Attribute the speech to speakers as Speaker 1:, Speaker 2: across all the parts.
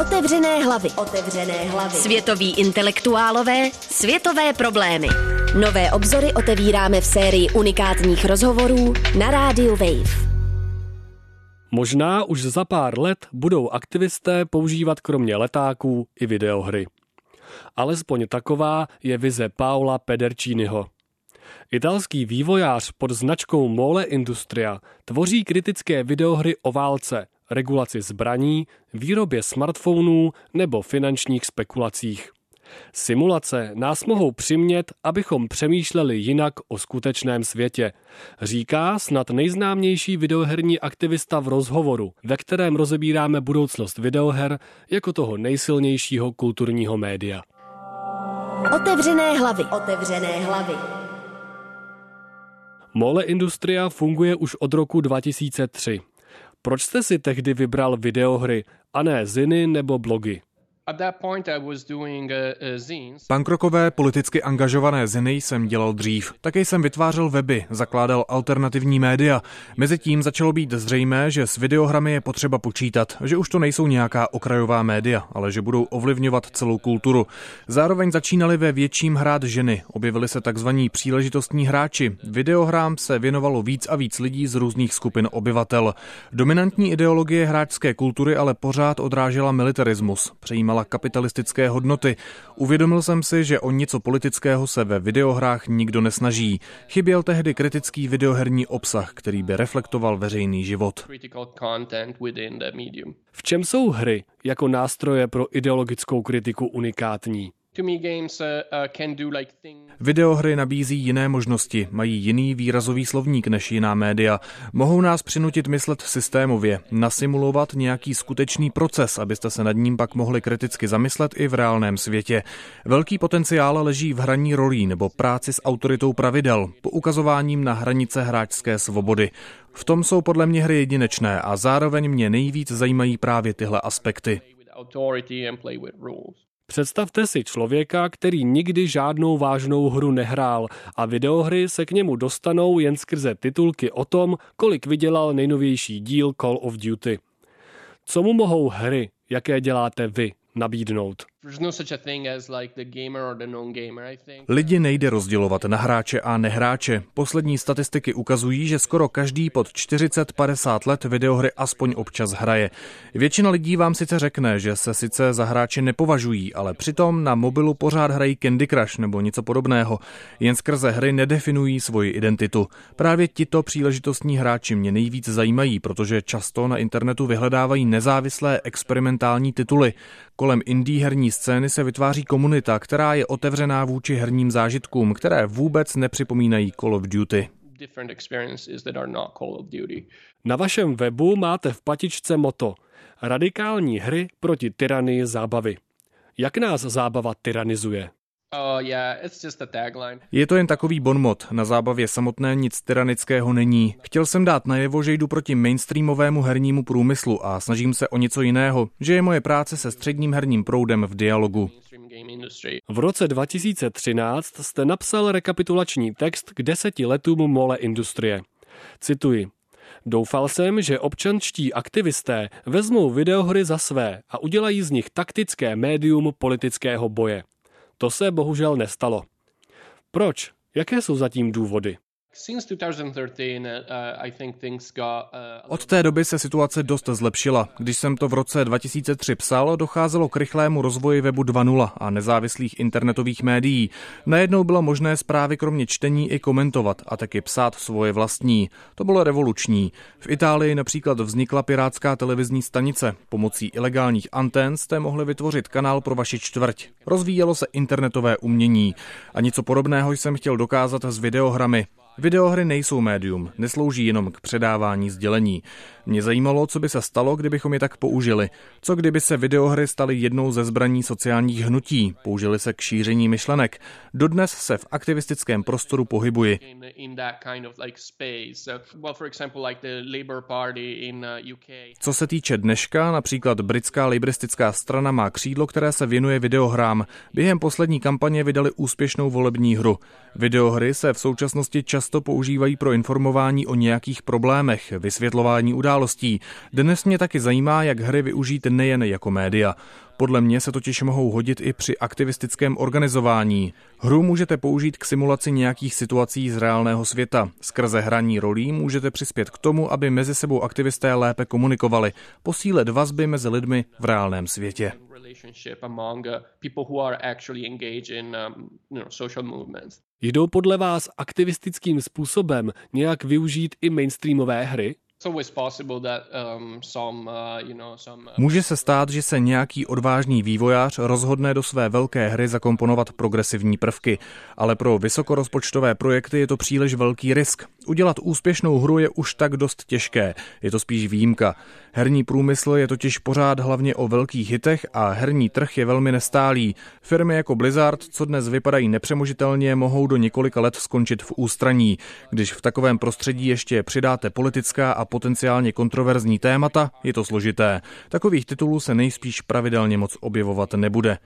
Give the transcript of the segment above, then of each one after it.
Speaker 1: Otevřené hlavy. Otevřené hlavy. Světoví intelektuálové, světové problémy. Nové obzory otevíráme v sérii unikátních rozhovorů na rádiu Wave.
Speaker 2: Možná už za pár let budou aktivisté používat kromě letáků i videohry. Alespoň taková je vize Paola Pederciniho. Italský vývojář pod značkou Mole Industria tvoří kritické videohry o válce, regulaci zbraní, výrobě smartphonů nebo finančních spekulacích. Simulace nás mohou přimět, abychom přemýšleli jinak o skutečném světě, říká snad nejznámější videoherní aktivista v rozhovoru, ve kterém rozebíráme budoucnost videoher jako toho nejsilnějšího kulturního média.
Speaker 1: Otevřené hlavy. Otevřené hlavy.
Speaker 2: Mole Industria funguje už od roku 2003. Proč jste si tehdy vybral videohry a ne ziny nebo blogy?
Speaker 3: Pankrokové politicky angažované ziny jsem dělal dřív. Také jsem vytvářel weby, zakládal alternativní média. Mezitím začalo být zřejmé, že s videohrami je potřeba počítat, že už to nejsou nějaká okrajová média, ale že budou ovlivňovat celou kulturu. Zároveň začínaly ve větším hrát ženy, objevili se takzvaní příležitostní hráči. Videohrám se věnovalo víc a víc lidí z různých skupin obyvatel. Dominantní ideologie hráčské kultury ale pořád odrážela militarismus, přejímala představovala kapitalistické hodnoty. Uvědomil jsem si, že o něco politického se ve videohrách nikdo nesnaží. Chyběl tehdy kritický videoherní obsah, který by reflektoval veřejný život.
Speaker 2: V čem jsou hry jako nástroje pro ideologickou kritiku unikátní?
Speaker 3: Uh, uh, Videohry nabízí jiné možnosti, mají jiný výrazový slovník než jiná média. Mohou nás přinutit myslet systémově, nasimulovat nějaký skutečný proces, abyste se nad ním pak mohli kriticky zamyslet i v reálném světě. Velký potenciál leží v hraní rolí nebo práci s autoritou pravidel, poukazováním na hranice hráčské svobody. V tom jsou podle mě hry jedinečné a zároveň mě nejvíc zajímají právě tyhle aspekty.
Speaker 2: Představte si člověka, který nikdy žádnou vážnou hru nehrál a videohry se k němu dostanou jen skrze titulky o tom, kolik vydělal nejnovější díl Call of Duty. Co mu mohou hry, jaké děláte vy, nabídnout?
Speaker 3: Lidi nejde rozdělovat na hráče a nehráče. Poslední statistiky ukazují, že skoro každý pod 40-50 let videohry aspoň občas hraje. Většina lidí vám sice řekne, že se sice za hráče nepovažují, ale přitom na mobilu pořád hrají Candy Crush nebo něco podobného. Jen skrze hry nedefinují svoji identitu. Právě tito příležitostní hráči mě nejvíc zajímají, protože často na internetu vyhledávají nezávislé experimentální tituly. Kolem indie herní scény se vytváří komunita, která je otevřená vůči herním zážitkům, které vůbec nepřipomínají Call of Duty.
Speaker 2: Na vašem webu máte v patičce moto Radikální hry proti tyranii zábavy. Jak nás zábava tyranizuje?
Speaker 3: Oh, je to jen takový bonmot, na zábavě samotné nic tyranického není. Chtěl jsem dát najevo, že jdu proti mainstreamovému hernímu průmyslu a snažím se o něco jiného, že je moje práce se středním herním proudem v dialogu.
Speaker 2: V roce 2013 jste napsal rekapitulační text k deseti letům Mole Industrie. Cituji. Doufal jsem, že občanští aktivisté vezmou videohry za své a udělají z nich taktické médium politického boje. To se bohužel nestalo. Proč? Jaké jsou zatím důvody?
Speaker 3: Uh, uh, Od té doby se situace dost zlepšila. Když jsem to v roce 2003 psal, docházelo k rychlému rozvoji webu 2.0 a nezávislých internetových médií. Najednou bylo možné zprávy kromě čtení i komentovat a taky psát svoje vlastní. To bylo revoluční. V Itálii například vznikla pirátská televizní stanice. Pomocí ilegálních antén jste mohli vytvořit kanál pro vaši čtvrť. Rozvíjelo se internetové umění. A něco podobného jsem chtěl dokázat s videohrami. Videohry nejsou médium, neslouží jenom k předávání sdělení. Mě zajímalo, co by se stalo, kdybychom je tak použili. Co kdyby se videohry staly jednou ze zbraní sociálních hnutí, použili se k šíření myšlenek. Dodnes se v aktivistickém prostoru pohybuji. Co se týče dneška, například britská libristická strana má křídlo, které se věnuje videohrám. Během poslední kampaně vydali úspěšnou volební hru. Videohry se v současnosti často často používají pro informování o nějakých problémech, vysvětlování událostí. Dnes mě taky zajímá, jak hry využít nejen jako média. Podle mě se totiž mohou hodit i při aktivistickém organizování. Hru můžete použít k simulaci nějakých situací z reálného světa. Skrze hraní rolí můžete přispět k tomu, aby mezi sebou aktivisté lépe komunikovali, posílit vazby mezi lidmi v reálném světě.
Speaker 2: Jdou podle vás aktivistickým způsobem nějak využít i mainstreamové hry? Um,
Speaker 3: uh, Může se stát, že se nějaký odvážný vývojář rozhodne do své velké hry zakomponovat progresivní prvky, ale pro vysokorozpočtové projekty je to příliš velký risk. Udělat úspěšnou hru je už tak dost těžké, je to spíš výjimka. Herní průmysl je totiž pořád hlavně o velkých hitech a herní trh je velmi nestálý. Firmy jako Blizzard, co dnes vypadají nepřemožitelně, mohou do několika let skončit v ústraní. Když v takovém prostředí ještě přidáte politická a potenciálně kontroverzní témata, je to složité. Takových titulů se nejspíš pravidelně moc objevovat nebude.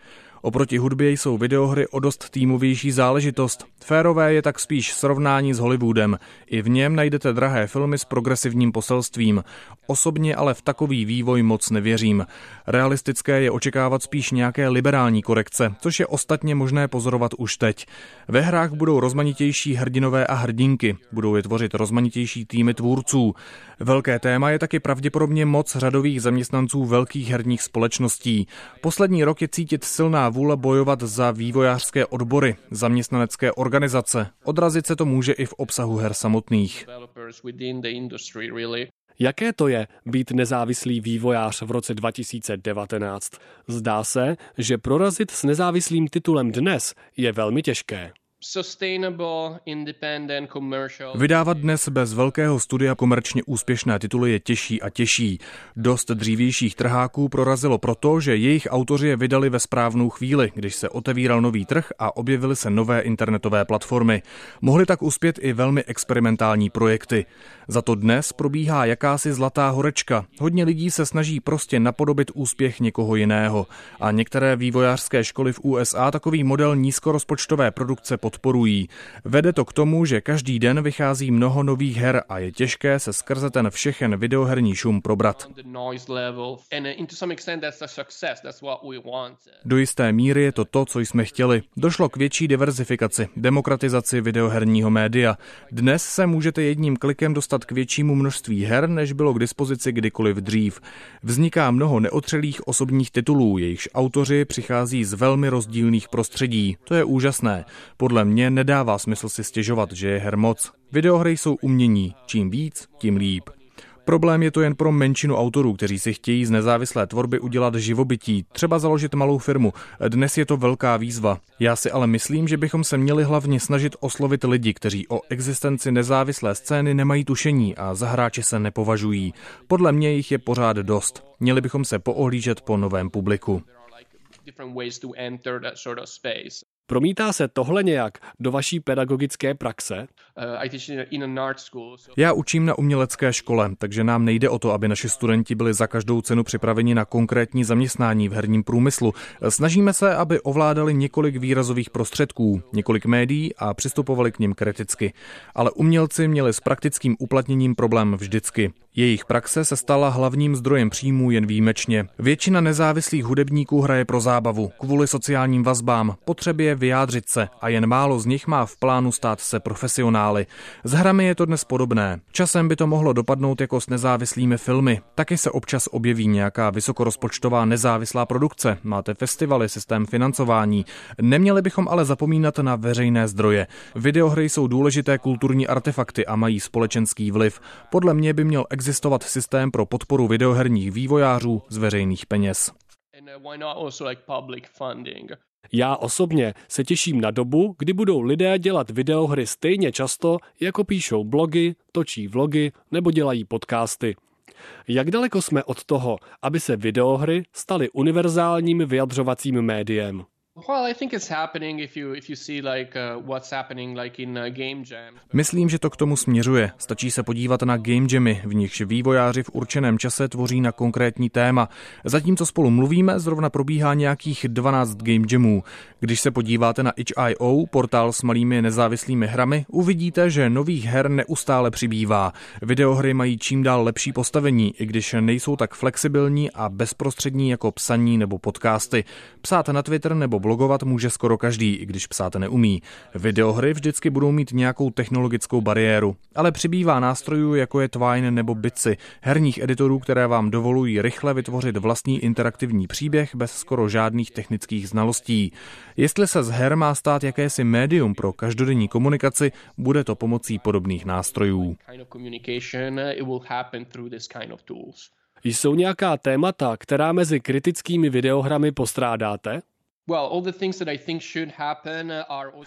Speaker 3: Oproti hudbě jsou videohry o dost týmovější záležitost. Férové je tak spíš srovnání s Hollywoodem. I v něm najdete drahé filmy s progresivním poselstvím. Osobně ale v takový vývoj moc nevěřím. Realistické je očekávat spíš nějaké liberální korekce, což je ostatně možné pozorovat už teď. Ve hrách budou rozmanitější hrdinové a hrdinky, budou je tvořit rozmanitější týmy tvůrců. Velké téma je taky pravděpodobně moc řadových zaměstnanců velkých herních společností. Poslední rok je cítit silná vůle bojovat za vývojářské odbory, zaměstnanecké organizace. Odrazit se to může i v obsahu her samotných.
Speaker 2: Jaké to je být nezávislý vývojář v roce 2019? Zdá se, že prorazit s nezávislým titulem dnes je velmi těžké.
Speaker 3: Vydávat dnes bez velkého studia komerčně úspěšné tituly je těžší a těžší. Dost dřívějších trháků prorazilo proto, že jejich autoři je vydali ve správnou chvíli, když se otevíral nový trh a objevily se nové internetové platformy. Mohly tak uspět i velmi experimentální projekty. Za to dnes probíhá jakási zlatá horečka. Hodně lidí se snaží prostě napodobit úspěch někoho jiného. A některé vývojářské školy v USA takový model nízkorozpočtové produkce podporují. Vede to k tomu, že každý den vychází mnoho nových her a je těžké se skrze ten všechen videoherní šum probrat. Do jisté míry je to to, co jsme chtěli. Došlo k větší diverzifikaci, demokratizaci videoherního média. Dnes se můžete jedním klikem dostat k většímu množství her, než bylo k dispozici kdykoliv dřív. Vzniká mnoho neotřelých osobních titulů, jejichž autoři přichází z velmi rozdílných prostředí. To je úžasné. Podle mě nedává smysl si stěžovat, že je her moc. Videohry jsou umění. Čím víc, tím líp. Problém je to jen pro menšinu autorů, kteří si chtějí z nezávislé tvorby udělat živobytí, třeba založit malou firmu. Dnes je to velká výzva. Já si ale myslím, že bychom se měli hlavně snažit oslovit lidi, kteří o existenci nezávislé scény nemají tušení a za hráče se nepovažují. Podle mě jich je pořád dost. Měli bychom se poohlížet po novém publiku.
Speaker 2: Promítá se tohle nějak do vaší pedagogické praxe?
Speaker 3: Uh, Já učím na umělecké škole, takže nám nejde o to, aby naši studenti byli za každou cenu připraveni na konkrétní zaměstnání v herním průmyslu. Snažíme se, aby ovládali několik výrazových prostředků, několik médií a přistupovali k nim kriticky. Ale umělci měli s praktickým uplatněním problém vždycky. Jejich praxe se stala hlavním zdrojem příjmů jen výjimečně. Většina nezávislých hudebníků hraje pro zábavu, kvůli sociálním vazbám, potřebě vyjádřit se a jen málo z nich má v plánu stát se profesionály. S hrami je to dnes podobné. Časem by to mohlo dopadnout jako s nezávislými filmy. Taky se občas objeví nějaká vysokorozpočtová nezávislá produkce. Máte festivaly, systém financování. Neměli bychom ale zapomínat na veřejné zdroje. Videohry jsou důležité kulturní artefakty a mají společenský vliv. Podle mě by měl existovat systém pro podporu videoherních vývojářů z veřejných peněz.
Speaker 2: Já osobně se těším na dobu, kdy budou lidé dělat videohry stejně často, jako píšou blogy, točí vlogy nebo dělají podcasty. Jak daleko jsme od toho, aby se videohry staly univerzálním vyjadřovacím médiem?
Speaker 3: Myslím, že to k tomu směřuje. Stačí se podívat na game jamy, v nichž vývojáři v určeném čase tvoří na konkrétní téma. Zatímco spolu mluvíme, zrovna probíhá nějakých 12 game jamů. Když se podíváte na itch.io, portál s malými nezávislými hrami, uvidíte, že nových her neustále přibývá. Videohry mají čím dál lepší postavení, i když nejsou tak flexibilní a bezprostřední jako psaní nebo podcasty. Psát na Twitter nebo blogovat může skoro každý, i když psát neumí. Videohry vždycky budou mít nějakou technologickou bariéru, ale přibývá nástrojů jako je Twine nebo Bitsy, herních editorů, které vám dovolují rychle vytvořit vlastní interaktivní příběh bez skoro žádných technických znalostí. Jestli se z her má stát jakési médium pro každodenní komunikaci, bude to pomocí podobných nástrojů.
Speaker 2: Jsou nějaká témata, která mezi kritickými videohrami postrádáte?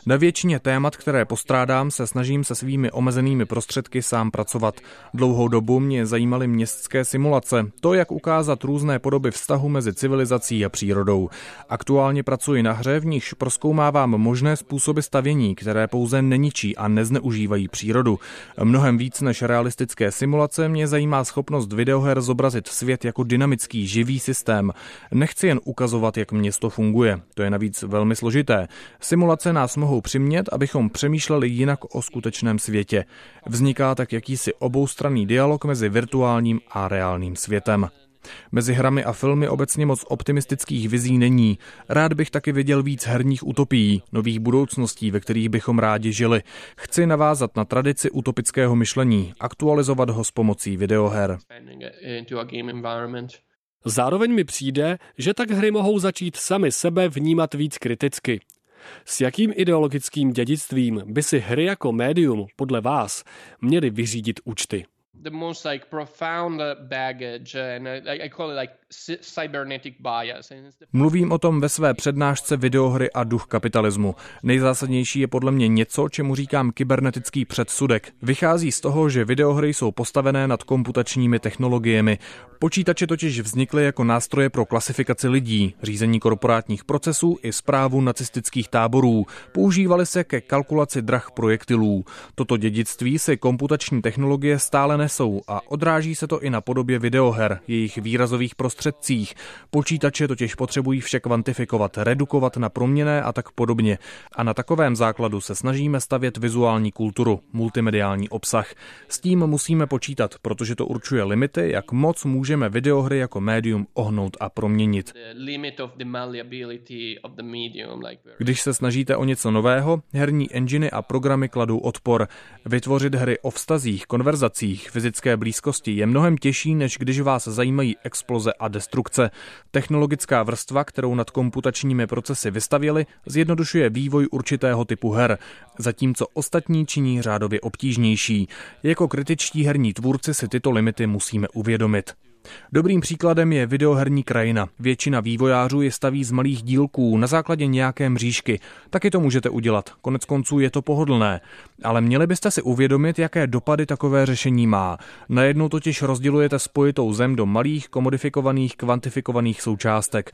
Speaker 3: Na většině témat, které postrádám, se snažím se svými omezenými prostředky sám pracovat. Dlouhou dobu mě zajímaly městské simulace, to, jak ukázat různé podoby vztahu mezi civilizací a přírodou. Aktuálně pracuji na hře, v níž proskoumávám možné způsoby stavění, které pouze neničí a nezneužívají přírodu. Mnohem víc než realistické simulace mě zajímá schopnost videoher zobrazit svět jako dynamický, živý systém. Nechci jen ukazovat, jak město funguje. To je navíc velmi složité. Simulace nás mohou přimět, abychom přemýšleli jinak o skutečném světě. Vzniká tak jakýsi oboustranný dialog mezi virtuálním a reálným světem. Mezi hrami a filmy obecně moc optimistických vizí není. Rád bych taky viděl víc herních utopií, nových budoucností, ve kterých bychom rádi žili. Chci navázat na tradici utopického myšlení, aktualizovat ho s pomocí videoher.
Speaker 2: Zároveň mi přijde, že tak hry mohou začít sami sebe vnímat víc kriticky. S jakým ideologickým dědictvím by si hry jako médium, podle vás, měly vyřídit účty? The most like profound baggage and I, I call it like cybernetic bias.
Speaker 3: Mluvím o tom ve své přednášce videohry a duch kapitalismu. Nejzásadnější je podle mě něco, čemu říkám kybernetický předsudek. Vychází z toho, že videohry jsou postavené nad komputačními technologiemi. Počítače totiž vznikly jako nástroje pro klasifikaci lidí, řízení korporátních procesů i zprávu nacistických táborů. Používaly se ke kalkulaci drah projektilů. Toto dědictví se komputační technologie stále nesou a odráží se to i na podobě videoher, jejich výrazových prostředcích. Počítače totiž potřebují vše kvantifikovat, redukovat na proměné a tak podobně. A na takovém základu se snažíme stavět vizuální kulturu, multimediální obsah. S tím musíme počítat, protože to určuje limity, jak moc můžeme videohry jako médium ohnout a proměnit. Když se snažíte o něco nového, herní enginy a programy kladou odpor. Vytvořit hry o vztazích, konverzacích, fyzické blízkosti je mnohem těžší, než když vás zajímají exploze a destrukce. Technologická vrstva, kterou nad komputačními procesy vystavěli, zjednodušuje vývoj určitého typu her, zatímco ostatní činí řádově obtížnější. Jako kritičtí herní tvůrci si tyto limity musíme uvědomit. Dobrým příkladem je videoherní krajina. Většina vývojářů je staví z malých dílků na základě nějaké mřížky. Taky to můžete udělat. Konec konců je to pohodlné. Ale měli byste si uvědomit, jaké dopady takové řešení má. Najednou totiž rozdělujete spojitou zem do malých, komodifikovaných, kvantifikovaných součástek.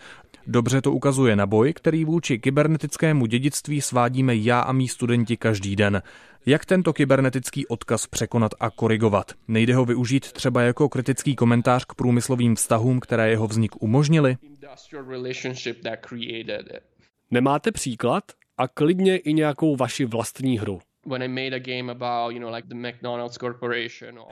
Speaker 3: Dobře to ukazuje na boj, který vůči kybernetickému dědictví svádíme já a mý studenti každý den. Jak tento kybernetický odkaz překonat a korigovat? Nejde ho využít třeba jako kritický komentář k průmyslovým vztahům, které jeho vznik umožnili?
Speaker 2: Nemáte příklad? A klidně i nějakou vaši vlastní hru.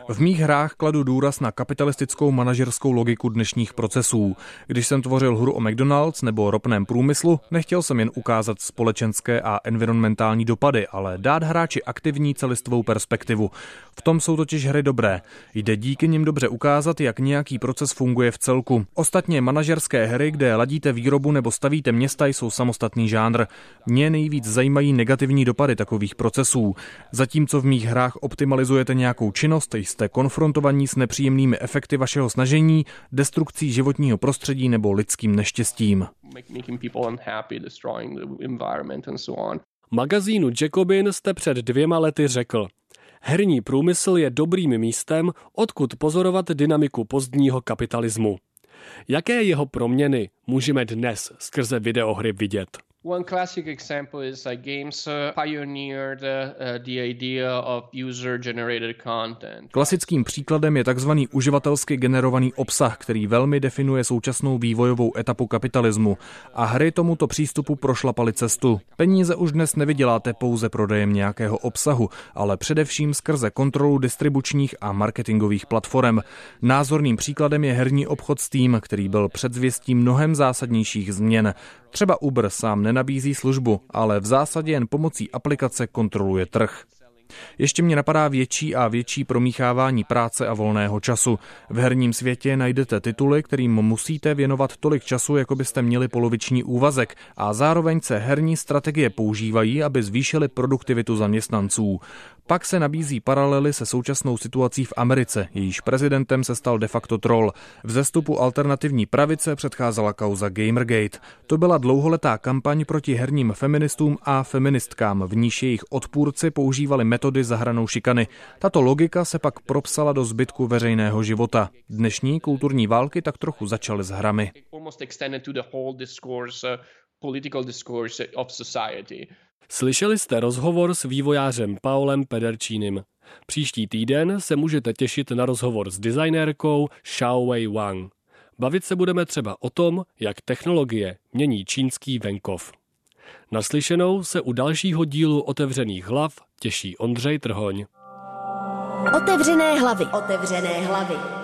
Speaker 3: V mých hrách kladu důraz na kapitalistickou manažerskou logiku dnešních procesů. Když jsem tvořil hru o McDonald's nebo ropném průmyslu, nechtěl jsem jen ukázat společenské a environmentální dopady, ale dát hráči aktivní celistvou perspektivu. V tom jsou totiž hry dobré. Jde díky nim dobře ukázat, jak nějaký proces funguje v celku. Ostatně manažerské hry, kde ladíte výrobu nebo stavíte města, jsou samostatný žánr. Mě nejvíc zajímají negativní dopady takových procesů procesů. Zatímco v mých hrách optimalizujete nějakou činnost, jste konfrontovaní s nepříjemnými efekty vašeho snažení, destrukcí životního prostředí nebo lidským neštěstím.
Speaker 2: Magazínu Jacobin jste před dvěma lety řekl, herní průmysl je dobrým místem, odkud pozorovat dynamiku pozdního kapitalismu. Jaké jeho proměny můžeme dnes skrze videohry vidět?
Speaker 4: One classic example is like games uh, pioneered uh, the idea of user-generated content.
Speaker 3: Klasickým příkladem je takzvaný uživatelsky generovaný obsah, který velmi definuje současnou vývojovou etapu kapitalismu. A hry tomuto přístupu prošlapaly cestu. Peníze už dnes nevyděláte pouze prodejem nějakého obsahu, ale především skrze kontrolu distribučních a marketingových platform. Názorným příkladem je herní obchod Steam, který byl předzvěstí mnohem zásadnějších změn. Třeba Uber sám nenabízí službu, ale v zásadě jen pomocí aplikace kontroluje trh. Ještě mě napadá větší a větší promíchávání práce a volného času. V herním světě najdete tituly, kterým musíte věnovat tolik času, jako byste měli poloviční úvazek a zároveň se herní strategie používají, aby zvýšily produktivitu zaměstnanců. Pak se nabízí paralely se současnou situací v Americe, jejíž prezidentem se stal de facto troll. V zestupu alternativní pravice předcházela kauza Gamergate. To byla dlouholetá kampaň proti herním feministům a feministkám, v níž jejich odpůrci používali metody zahranou šikany. Tato logika se pak propsala do zbytku veřejného života. Dnešní kulturní války tak trochu začaly s hrami.
Speaker 2: Slyšeli jste rozhovor s vývojářem Paulem Pederčínem. Příští týden se můžete těšit na rozhovor s designérkou Xiaowei Wang. Bavit se budeme třeba o tom, jak technologie mění čínský venkov. Naslyšenou se u dalšího dílu Otevřených hlav těší Ondřej Trhoň.
Speaker 1: Otevřené hlavy. Otevřené hlavy.